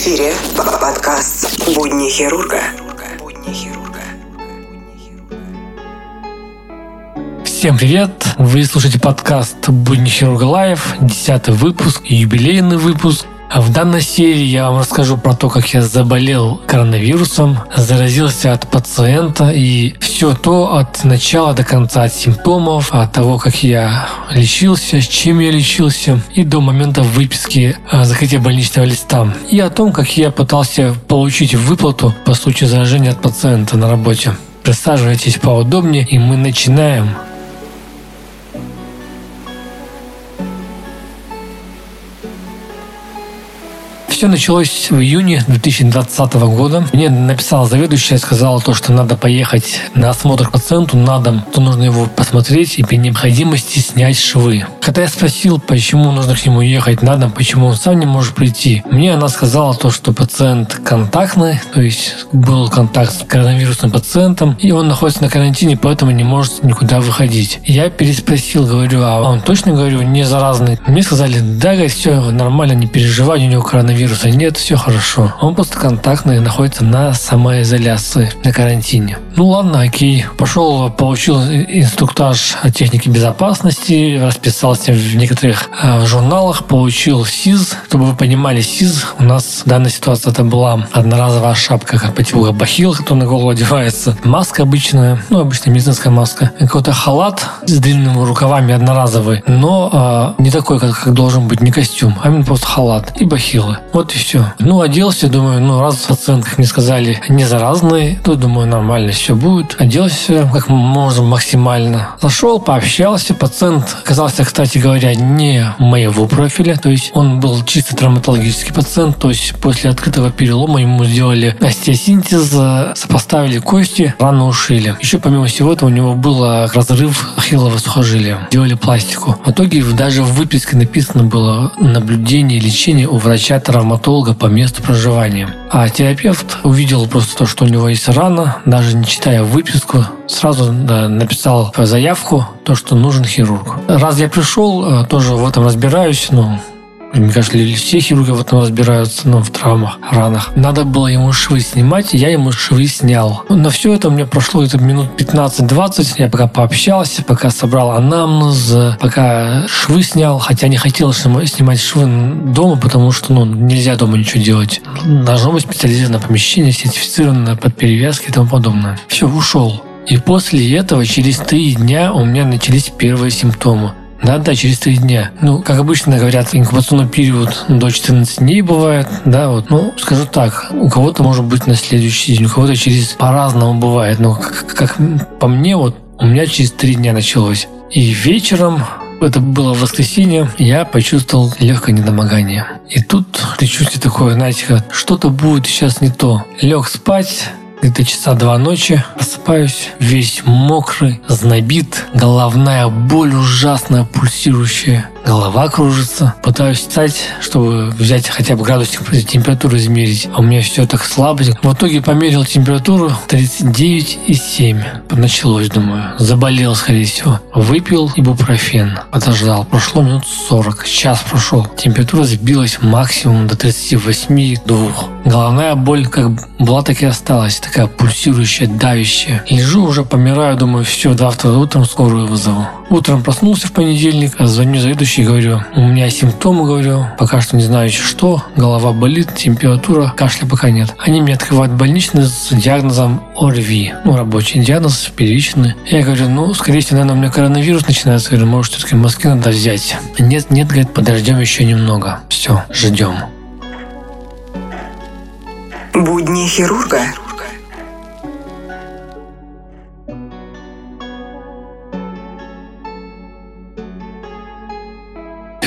эфире подкаст «Будни хирурга». Всем привет! Вы слушаете подкаст «Будни хирурга Live», десятый выпуск, юбилейный выпуск. А в данной серии я вам расскажу про то, как я заболел коронавирусом, заразился от пациента и все то от начала до конца, от симптомов, от того, как я лечился, с чем я лечился и до момента выписки а, закрытия больничного листа. И о том, как я пытался получить выплату по случаю заражения от пациента на работе. Присаживайтесь поудобнее и мы начинаем. Все началось в июне 2020 года. Мне написала заведующая, сказала то, что надо поехать на осмотр пациенту на дом, то нужно его посмотреть и при необходимости снять швы. Когда я спросил, почему нужно к нему ехать на дом, почему он сам не может прийти, мне она сказала то, что пациент контактный, то есть был контакт с коронавирусным пациентом, и он находится на карантине, поэтому не может никуда выходить. Я переспросил, говорю, а он точно, говорю, не заразный? Мне сказали, да, говорит, все нормально, не переживай, у него коронавирус вируса нет, все хорошо. Он просто контактный, находится на самоизоляции, на карантине. Ну ладно, окей. Пошел, получил инструктаж о технике безопасности, расписался в некоторых э, журналах, получил СИЗ. Чтобы вы понимали, СИЗ у нас в данной ситуации это была одноразовая шапка, как по типу бахил, который на голову одевается, маска обычная, ну, обычная медицинская маска, какой-то халат с длинными рукавами одноразовый, но э, не такой, как, как должен быть, не костюм, а именно просто халат и бахилы. Вот и все. Ну, оделся, думаю, ну, раз пациент, как мне сказали, не заразный, то, думаю, нормально все будет. Оделся как можно максимально. Зашел, пообщался. Пациент оказался, кстати говоря, не моего профиля, то есть он был чисто травматологический пациент, то есть после открытого перелома ему сделали остеосинтез, сопоставили кости, рану ушили. Еще помимо всего этого у него был разрыв ахиллового сухожилия. Делали пластику. В итоге даже в выписке написано было наблюдение лечение у врача-травматолога травматолога по месту проживания. А терапевт увидел просто то, что у него есть рана, даже не читая выписку, сразу написал заявку, то, что нужен хирург. Раз я пришел, э, тоже в этом разбираюсь, ну, мне кажется, все хирурги в этом разбираются, ну, в травмах, ранах. Надо было ему швы снимать, я ему швы снял. На все это у меня прошло где-то минут 15-20. Я пока пообщался, пока собрал анамнез, пока швы снял. Хотя не хотел снимать швы дома, потому что, ну, нельзя дома ничего делать. Должно быть специализированное помещение, сертифицированное под перевязки и тому подобное. Все, ушел. И после этого, через три дня, у меня начались первые симптомы. Да, да, через три дня. Ну, как обычно говорят, инкубационный период до 14 дней бывает, да, вот. Ну, скажу так, у кого-то может быть на следующий день, у кого-то через по-разному бывает. Но как, как по мне, вот у меня через три дня началось. И вечером это было воскресенье, я почувствовал легкое недомогание. И тут предчувствие такое, знаете, что-то будет сейчас не то. Лег спать, где-то часа два ночи просыпаюсь, весь мокрый, знобит, головная боль ужасная, пульсирующая. Голова кружится. Пытаюсь встать, чтобы взять хотя бы градусник температуру измерить. А у меня все так слабо. В итоге померил температуру 39,7. Началось, думаю. Заболел, скорее всего. Выпил ибупрофен. Подождал. Прошло минут 40. Час прошел. Температура сбилась максимум до 38,2. Головная боль как была, так и осталась. Такая пульсирующая, давящая. Лежу уже, помираю, думаю, все, завтра утром скорую вызову. Утром проснулся в понедельник, звоню заведующий, говорю, у меня симптомы, говорю, пока что не знаю еще что, голова болит, температура, кашля пока нет. Они мне открывают больничный с диагнозом ОРВИ, ну, рабочий диагноз, первичный. Я говорю, ну, скорее всего, наверное, у меня коронавирус начинается, говорю, может, все-таки мазки надо взять. Нет, нет, говорит, подождем еще немного. Все, ждем. Будни хирурга.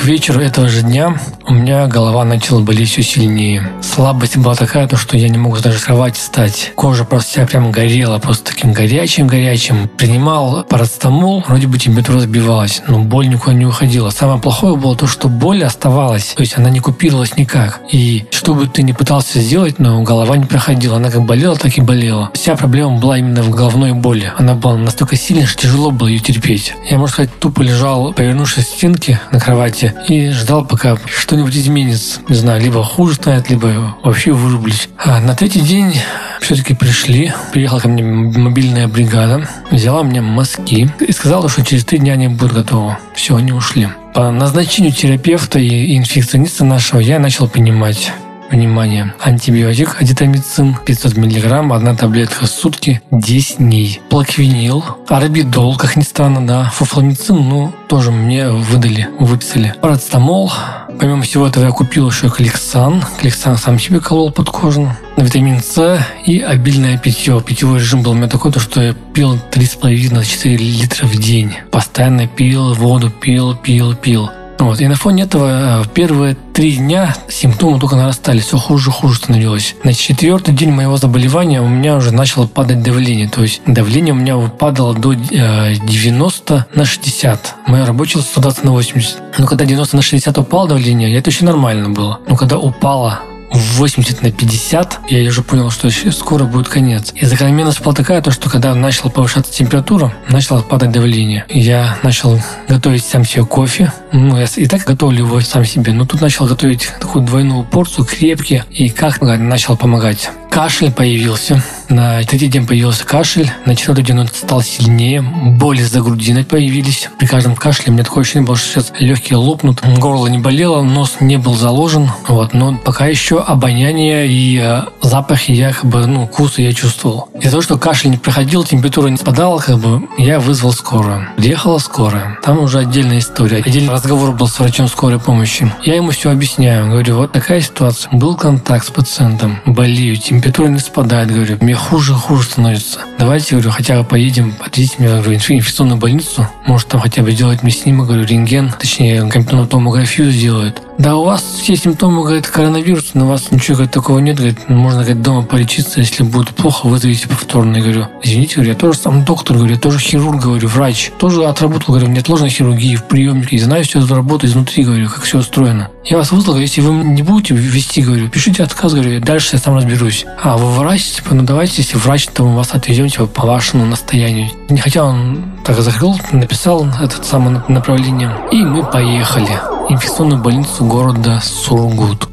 Вечеру этого же дня у меня голова начала болеть все сильнее. Слабость была такая, то, что я не мог даже с кровати встать. Кожа просто вся прям горела, просто таким горячим-горячим. Принимал парацетамол, вроде бы температура сбивалась, но боль никуда не уходила. Самое плохое было то, что боль оставалась, то есть она не купировалась никак. И что бы ты ни пытался сделать, но голова не проходила. Она как болела, так и болела. Вся проблема была именно в головной боли. Она была настолько сильной, что тяжело было ее терпеть. Я, можно сказать, тупо лежал, повернувшись к стенке на кровати, и ждал, пока что что-нибудь изменится. Не знаю, либо хуже станет, либо вообще вырублюсь. А на третий день все-таки пришли. Приехала ко мне мобильная бригада, взяла мне мазки и сказала, что через три дня они будут готовы. Все, они ушли. По назначению терапевта и инфекциониста нашего я начал понимать, Внимание! Антибиотик адитомицин 500 мг, одна таблетка в сутки, 10 дней. Плаквинил, арбидол, как ни странно, да. Фуфламицин, ну, тоже мне выдали, выписали. Парацетамол, Помимо всего этого я купил еще кликсан. Кликсан сам себе колол под кожу. Витамин С и обильное питье. Питьевой режим был у меня такой, то, что я пил 3,5-4 литра в день. Постоянно пил, воду пил, пил, пил. Вот. И на фоне этого э, первые три дня симптомы только нарастали, все хуже и хуже становилось. На четвертый день моего заболевания у меня уже начало падать давление. То есть давление у меня падало до 90 э, на 60. Моя рабочая 120 на 80. Но когда 90 на 60 упало давление, это еще нормально было. Но когда упало 80 на 50, я уже понял, что скоро будет конец. И закономерность была такая, то, что когда начала повышаться температура, начало падать давление. Я начал готовить сам себе кофе. Ну, я и так готовлю его сам себе, но тут начал готовить такую двойную порцию, крепкий, и как начал помогать. Кашель появился. На третий день появился кашель, на четвертый день он стал сильнее, боли за грудиной появились. При каждом кашле у меня такое ощущение было, что сейчас легкие лопнут, горло не болело, нос не был заложен, вот, но пока еще обоняние и э, запахи я как бы, ну, вкусы я чувствовал. Из-за того, что кашель не проходил, температура не спадала, как бы, я вызвал скорую. Приехала скорая. Там уже отдельная история. Отдельный разговор был с врачом скорой помощи. Я ему все объясняю. Говорю, вот такая ситуация. Был контакт с пациентом, болею, температура не спадает. Говорю, мне хуже и хуже становится. Давайте, говорю, хотя бы поедем, отвезите меня в инфекционную больницу. Может, там хотя бы сделать мне снимок, говорю, рентген, точнее, компьютерную томографию сделают. Да, у вас все симптомы, говорит, коронавирус, но у вас ничего говорит, такого нет, говорит, можно, говорит, дома полечиться, если будет плохо, вызовите повторно. Я говорю, извините, говорю, я тоже сам доктор, говорю, я тоже хирург, говорю, врач. Тоже отработал, говорю, в неотложной хирургии, в приемнике, знаю все эту работу изнутри, говорю, как все устроено. Я вас вызвал, если вы не будете вести, говорю, пишите отказ, говорю, дальше я сам разберусь. А, вы врач, типа, ну давайте, если врач, то мы вас отвезем, типа, по вашему настоянию. Хотя он так закрыл, написал это самое направление, и мы поехали инфекционную больницу города Сургут.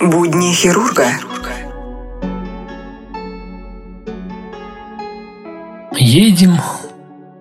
Будни хирурга. Едем,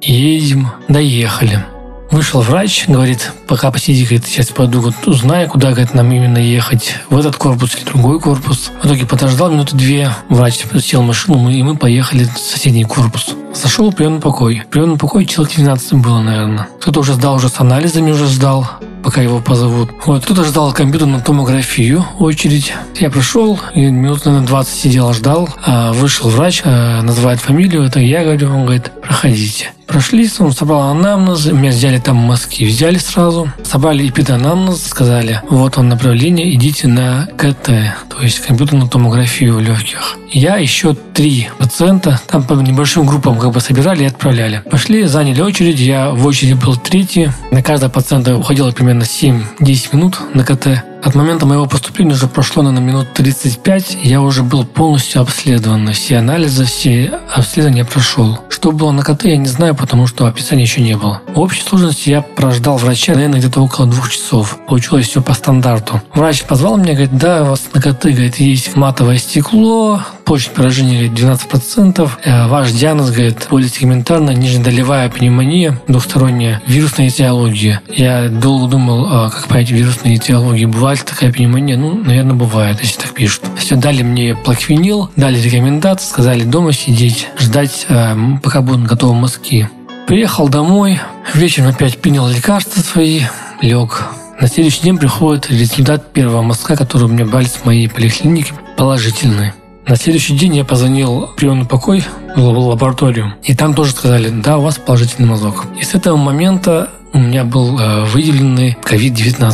едем, доехали. Вышел врач, говорит, пока посиди, говорит, сейчас пойду, вот, узнаю, куда, говорит, нам именно ехать, в этот корпус или другой корпус. В итоге подождал минуты две, врач сел в машину, и мы поехали в соседний корпус. Зашел в приемный покой. В приемном покое человек 12 было, наверное. Кто-то уже сдал, уже с анализами уже сдал пока его позовут. Вот, кто-то ждал компьютерную томографию, очередь. Я пришел, и минут, наверное, 20 сидел, ждал. А вышел врач, а, называет фамилию, это я говорю, он говорит, проходите. Прошли, он собрал анамнез, меня взяли там мазки, взяли сразу, собрали эпиданамнез, сказали, вот он направление, идите на КТ, то есть компьютерную томографию легких. Я еще три пациента, там по небольшим группам как бы собирали и отправляли. Пошли, заняли очередь, я в очереди был третий, на каждого пациента уходило примерно 7-10 минут на КТ. От момента моего поступления уже прошло, на минут 35, я уже был полностью обследован. Все анализы, все обследования прошел. Что было на КТ, я не знаю, потому что описания еще не было. В общей сложности я прождал врача, наверное, где-то около двух часов. Получилось все по стандарту. Врач позвал меня, говорит, да, у вас на КТ, говорит, есть матовое стекло, поражение, говорит, 12%. Э, ваш диагноз, говорит, полисегментарная нижнедолевая пневмония, двухсторонняя вирусная этиология. Я долго думал, а как понять вирусные этиологии. Бывает такая пневмония? Ну, наверное, бывает, если так пишут. Все, дали мне плаквинил, дали рекомендации, сказали дома сидеть, ждать, э, пока будут готовы мазки. Приехал домой, вечером опять принял лекарства свои, лег. На следующий день приходит результат первого мазка, который у меня брали с моей поликлиники, положительный. На следующий день я позвонил в приемный покой, в лабораторию, и там тоже сказали, да, у вас положительный мазок. И с этого момента у меня был э, выявленный COVID-19.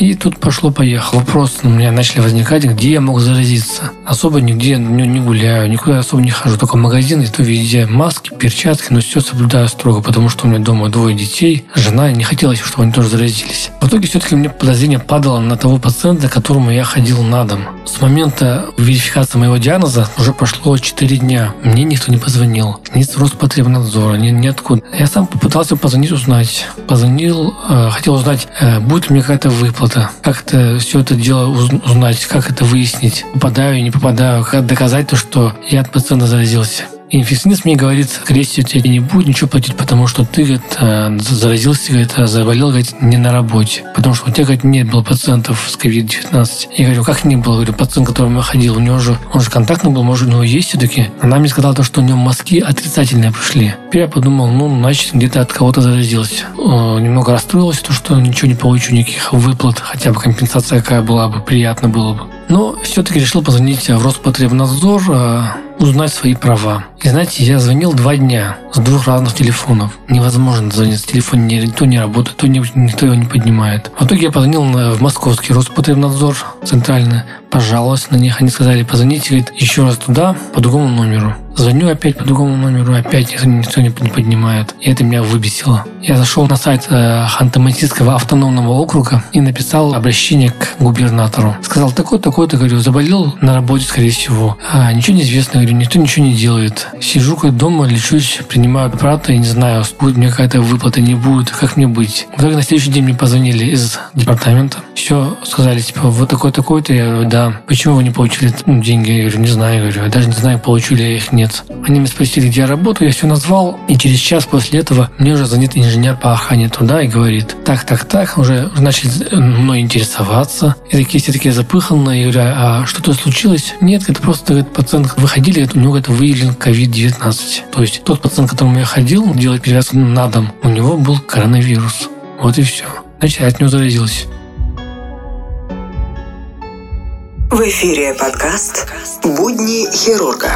И тут пошло-поехало. Вопросы у меня начали возникать, где я мог заразиться. Особо нигде не, не гуляю, никуда особо не хожу. Только в магазин, и то везде маски, перчатки, но все соблюдаю строго, потому что у меня дома двое детей, жена, и не хотелось, чтобы они тоже заразились. В итоге все-таки мне подозрение падало на того пациента, которому я ходил на дом. С момента верификации моего диагноза уже прошло 4 дня. Мне никто не позвонил. Ни с Роспотребнадзора, ни, ни откуда. Я сам попытался позвонить, узнать. Позвонил, э, хотел узнать, э, будет ли мне какая-то выплата. Как это все это дело узнать, как это выяснить. Попадаю, не попадаю, как доказать то, что я от пациента заразился. Инфекционист мне говорит, всего, тебе не будет ничего платить, потому что ты, говорит, э, заразился, говорит, а заболел, говорит, не на работе. Потому что у тебя, говорит, нет было пациентов с COVID-19. Я говорю, как не было? Говорю, пациент, к которому ходил, у него же, он же контактный был, может, у него есть все-таки. Она мне сказала то, что у него мазки отрицательные пришли. Теперь я подумал, ну, значит, где-то от кого-то заразился. Немного расстроился, то, что ничего не получу, никаких выплат, хотя бы компенсация какая была бы, приятно было бы. Но все-таки решил позвонить в Роспотребнадзор, э, узнать свои права. И знаете, я звонил два дня с двух разных телефонов. Невозможно звонить с телефона, никто не работает, то никто его не поднимает. В итоге я позвонил в московский Роспотребнадзор центральный, пожаловался на них. Они сказали, позвоните говорит, еще раз туда по другому номеру. Звоню опять по другому номеру, опять никто, не поднимает. И это меня выбесило. Я зашел на сайт э, Ханты-Мансийского автономного округа и написал обращение к губернатору. Сказал, такой-такой-то, говорю, заболел на работе, скорее всего. А, ничего не известно, говорю, никто ничего не делает. Сижу как дома, лечусь, принимаю препараты, не знаю, будет мне какая-то выплата, не будет, как мне быть. В итоге на следующий день мне позвонили из департамента. Все, сказали, типа, вот такой-такой-то. Я говорю, да. Почему вы не получили деньги? Я говорю, не знаю, я говорю, я даже не знаю, получили я их, нет. Они меня спросили, где я работаю, я все назвал, и через час после этого мне уже звонит инженер по охране туда и говорит, так, так, так, уже начали мной интересоваться. И такие все такие запыханные, я говорю, а что то случилось? Нет, это просто говорит, пациент выходили, у него это выявлен COVID-19. То есть тот пациент, к которому я ходил, делать перевязку на дом, у него был коронавирус. Вот и все. Значит, я от него заразился. В эфире подкаст «Будни хирурга».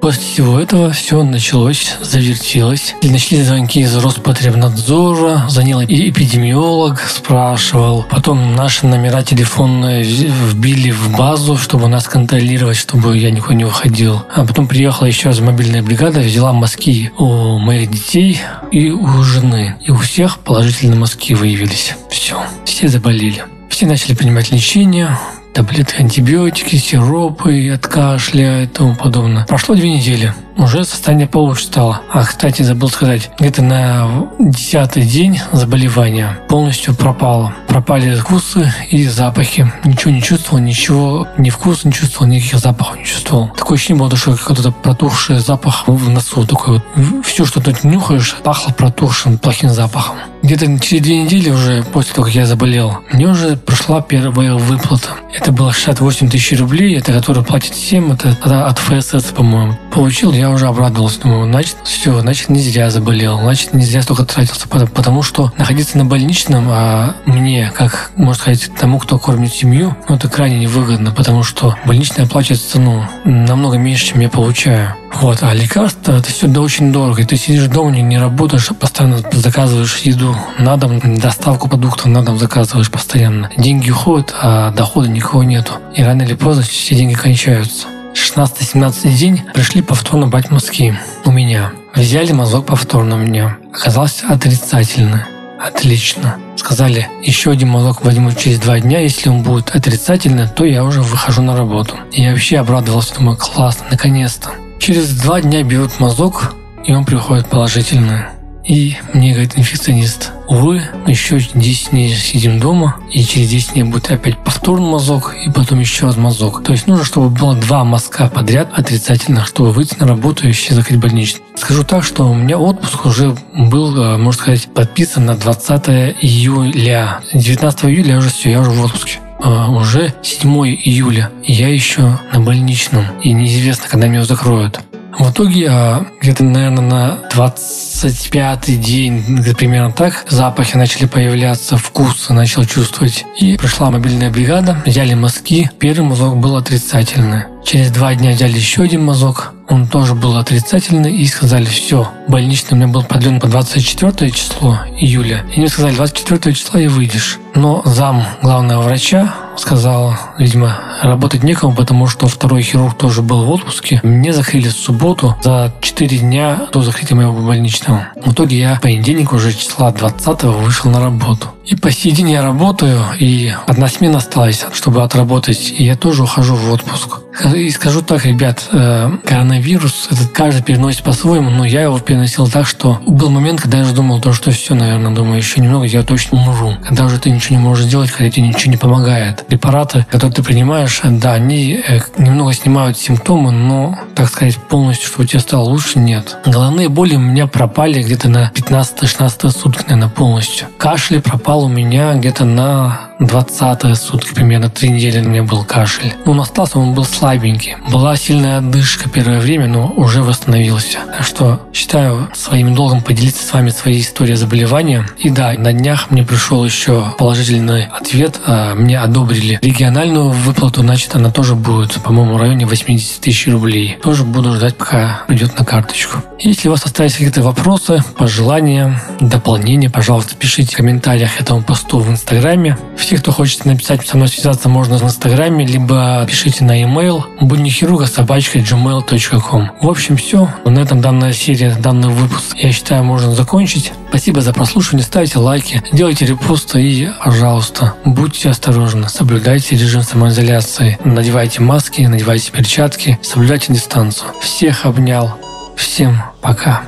После всего этого все началось, завертелось. И начали звонки из Роспотребнадзора, звонил эпидемиолог, спрашивал. Потом наши номера телефонные вбили в базу, чтобы нас контролировать, чтобы я никуда не уходил. А потом приехала еще раз мобильная бригада, взяла мазки у моих детей и у жены. И у всех положительные мазки выявились. Все, все заболели. Все начали принимать лечение, таблетки, антибиотики, сиропы от кашля и тому подобное. Прошло две недели уже состояние получше стало. А, кстати, забыл сказать, где-то на десятый день заболевания полностью пропало. Пропали вкусы и запахи. Ничего не чувствовал, ничего, ни вкуса не чувствовал, никаких запахов не чувствовал. Такое ощущение было, что какой-то протухший запах в носу. Такой вот. Все, что ты нюхаешь, пахло протухшим, плохим запахом. Где-то через две недели уже после того, как я заболел, мне уже прошла первая выплата. Это было 68 тысяч рублей, это который платит 7, это от ФСС, по-моему. Получил я уже обрадовался. Думаю, значит, все, значит, не зря заболел, значит, не зря столько тратился. Потому что находиться на больничном, а мне, как, можно сказать, тому, кто кормит семью, ну, это крайне невыгодно, потому что больничная оплачивается, ну, намного меньше, чем я получаю. Вот, а лекарства это все да, очень дорого. И ты сидишь дома, не, не работаешь, постоянно заказываешь еду на дом, доставку продуктов на дом заказываешь постоянно. Деньги уходят, а дохода никого нету. И рано или поздно все деньги кончаются. 16-17 день пришли повторно брать мазки у меня. Взяли мазок повторно у меня. Оказалось отрицательно. Отлично. Сказали, еще один мазок возьму через два дня. Если он будет отрицательный, то я уже выхожу на работу. И я вообще обрадовался, думаю, классно, наконец-то. Через два дня берут мазок, и он приходит положительный. И мне говорит инфекционист, увы, еще 10 дней сидим дома, и через 10 дней будет опять повторный мазок, и потом еще раз мазок. То есть нужно, чтобы было два мазка подряд отрицательных, чтобы выйти на работу и вообще закрыть больничный. Скажу так, что у меня отпуск уже был, э, можно сказать, подписан на 20 июля. 19 июля уже все, я уже в отпуске а уже 7 июля, я еще на больничном, и неизвестно, когда меня закроют. В итоге а, где-то, наверное, на 25-й день, примерно так, запахи начали появляться, вкусы начал чувствовать. И пришла мобильная бригада, взяли мазки. Первый мазок был отрицательный. Через два дня взяли еще один мазок, он тоже был отрицательный, и сказали, все, больничный у меня был продлен по 24 число июля. И мне сказали, 24 числа и выйдешь. Но зам главного врача сказал, видимо, работать некому, потому что второй хирург тоже был в отпуске. Мне закрыли в субботу за 4 дня до закрытия моего больничного. В итоге я в понедельник уже числа 20 вышел на работу. И по сей день я работаю, и одна смена осталась, чтобы отработать, и я тоже ухожу в отпуск. И скажу так, ребят, э, коронавирус, этот каждый переносит по-своему, но я его переносил так, что был момент, когда я уже думал, то, что все, наверное, думаю, еще немного, я точно умру. Когда уже ты ничего не можешь сделать, когда тебе ничего не помогает. Препараты, которые ты принимаешь, да, они э, немного снимают симптомы, но, так сказать, полностью, чтобы тебе стало лучше, нет. Головные боли у меня пропали где-то на 15-16 сутки, наверное, полностью. Кашель пропал у меня где-то на 20 сутки, примерно три недели у меня был кашель. Он остался, он был слабенький. Была сильная отдышка первое время, но уже восстановился. Так что считаю своим долгом поделиться с вами своей историей заболевания. И да, на днях мне пришел еще положительный ответ. А, мне одобрили региональную выплату, значит, она тоже будет, по-моему, в районе 80 тысяч рублей. Тоже буду ждать, пока придет на карточку. Если у вас остались какие-то вопросы, пожелания, дополнения, пожалуйста, пишите в комментариях этому посту в Инстаграме. Все, кто хочет написать со мной связаться, можно в Инстаграме, либо пишите на e-mail буднихирурга собачка gmail.com. В общем, все. На этом данная серия, данный выпуск, я считаю, можно закончить. Спасибо за прослушивание, ставьте лайки, делайте репосты и, пожалуйста, будьте осторожны, соблюдайте режим самоизоляции, надевайте маски, надевайте перчатки, соблюдайте дистанцию. Всех обнял. Всем пока.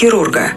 Хирурга»